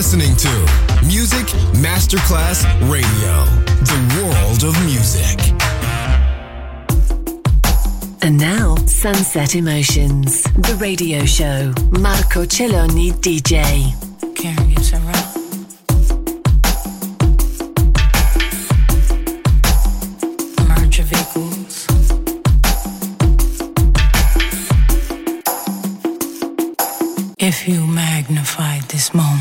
listening to Music Masterclass Radio, the world of music. And now, Sunset Emotions, the radio show. Marco Celloni, DJ. Curious around. If you magnified this moment.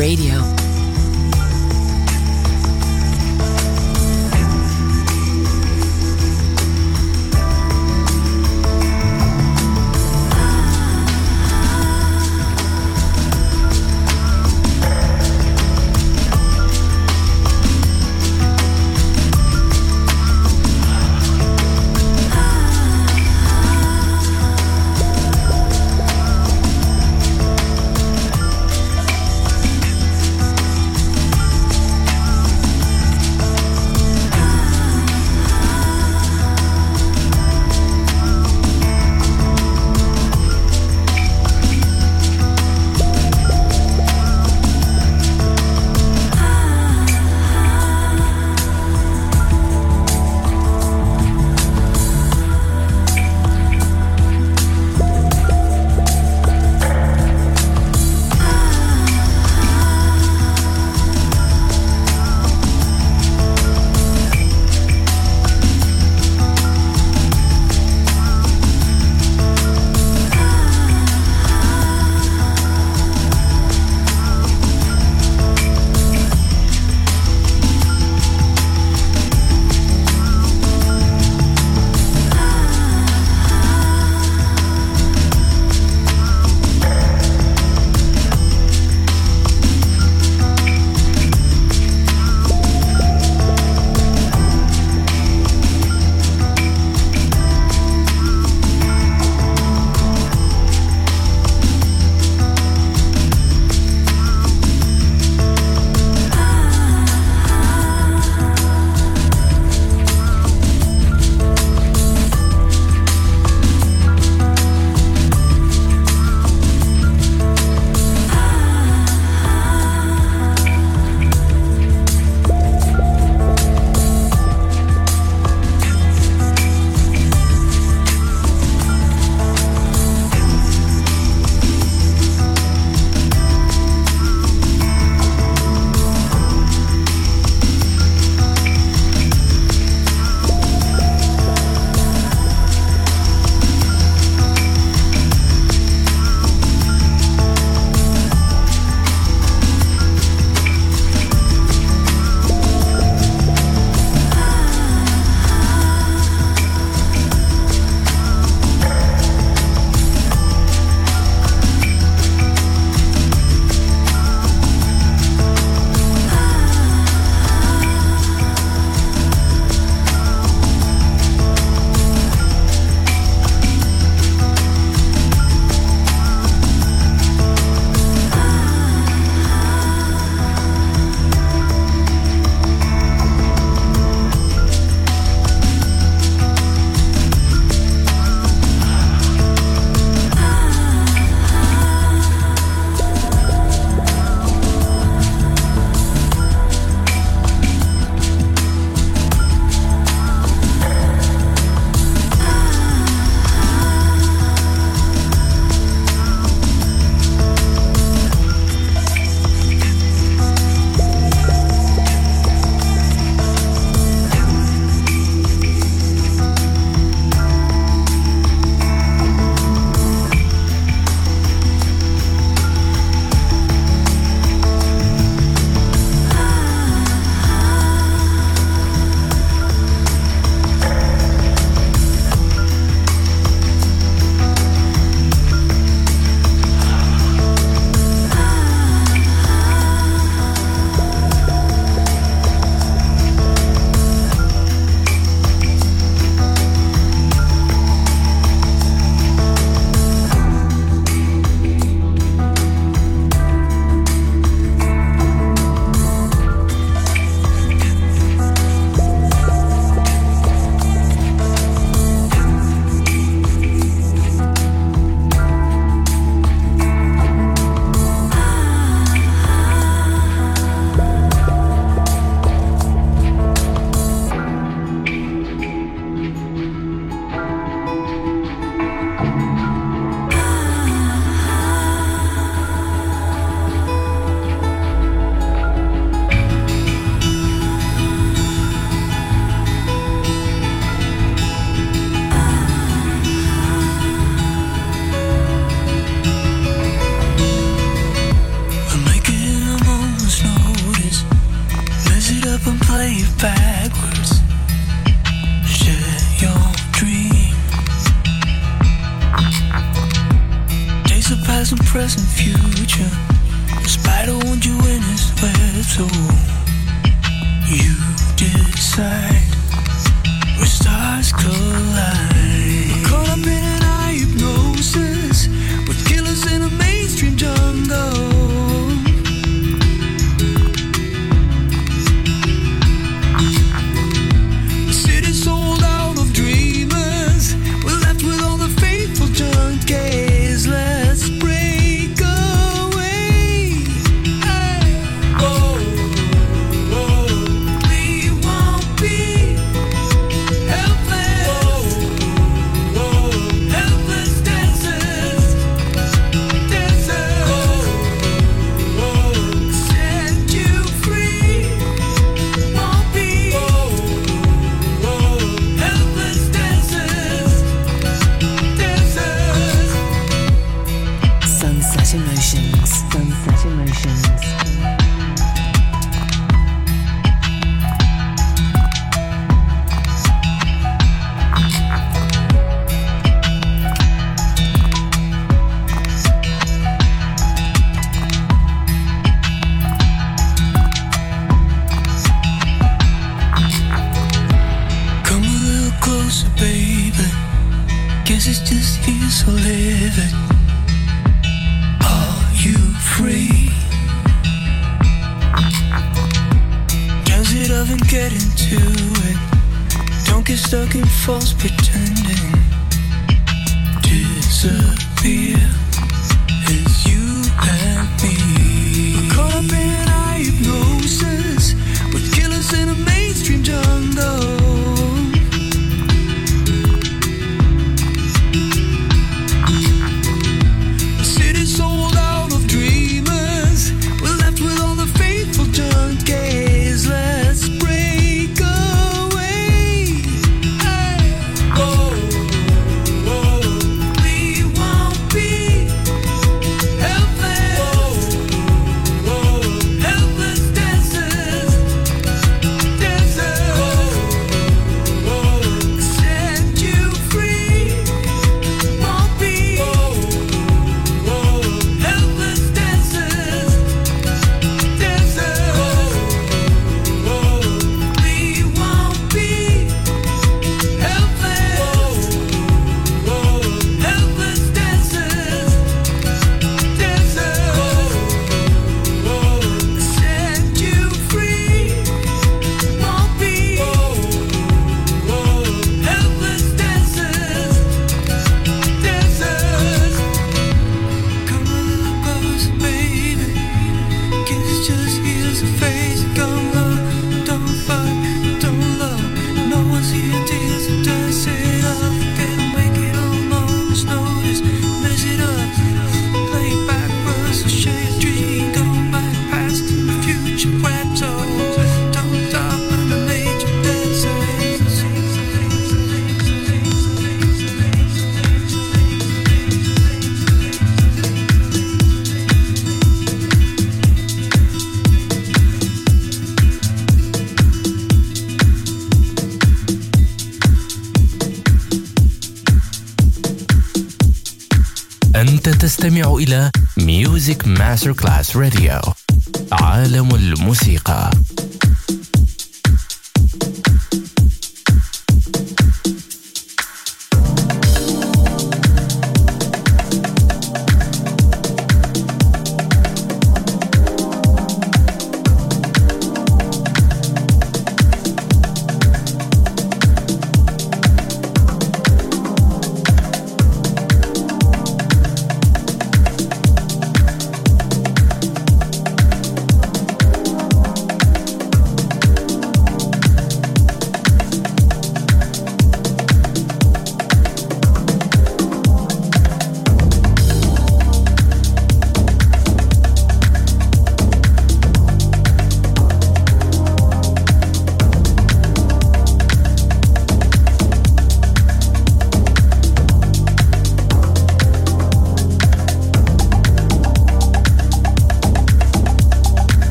Radio.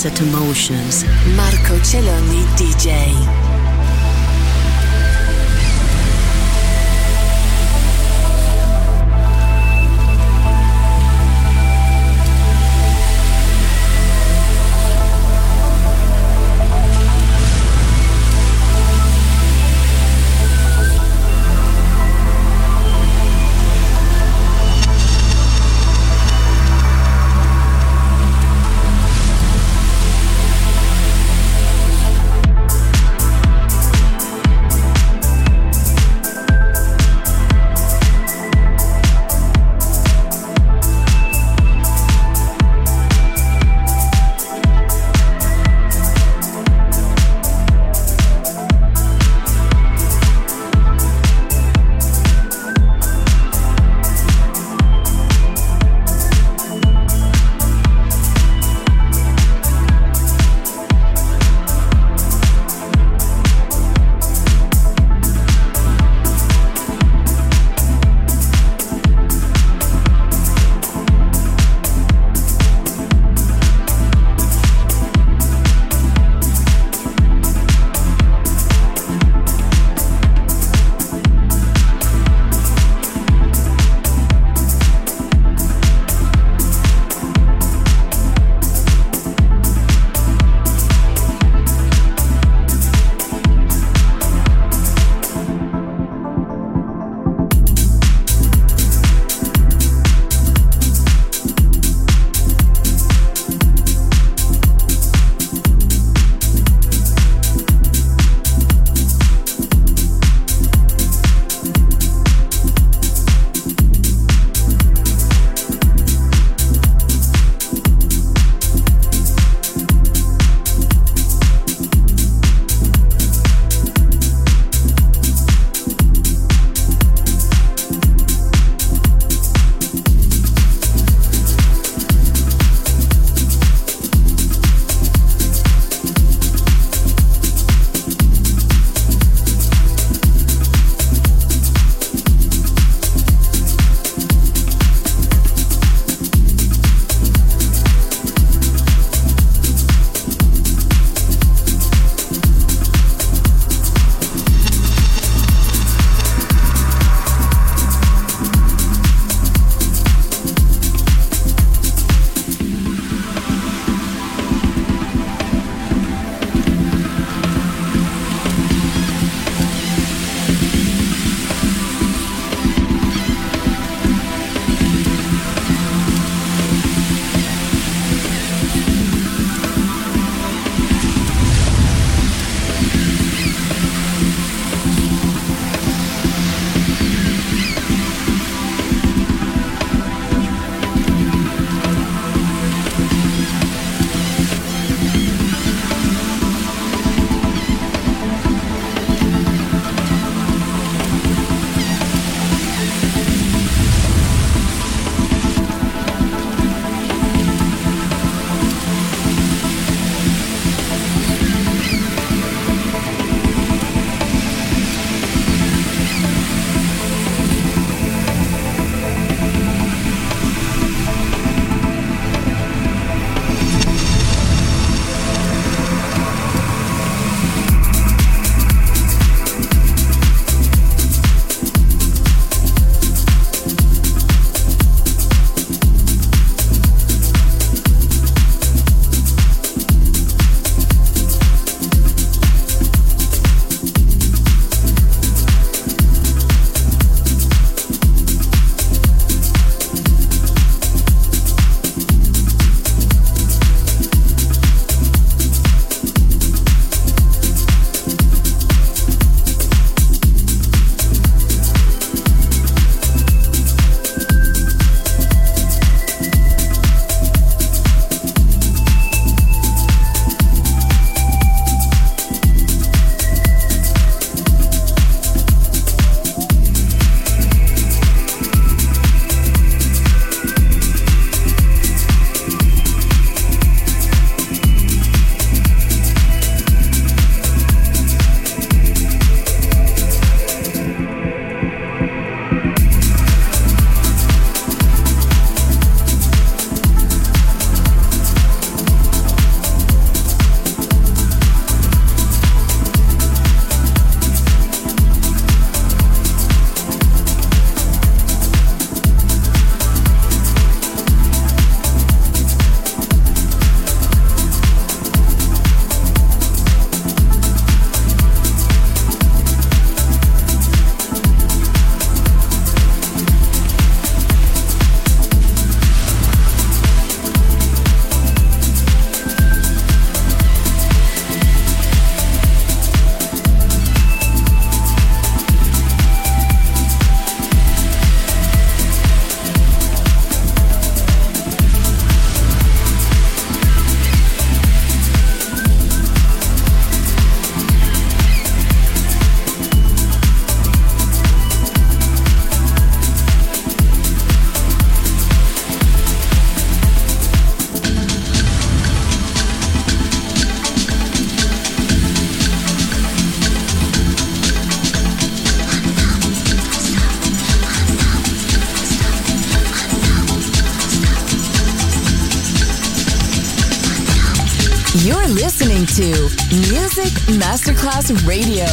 Sunset Emotions. Marco Celloni DJ. Radio,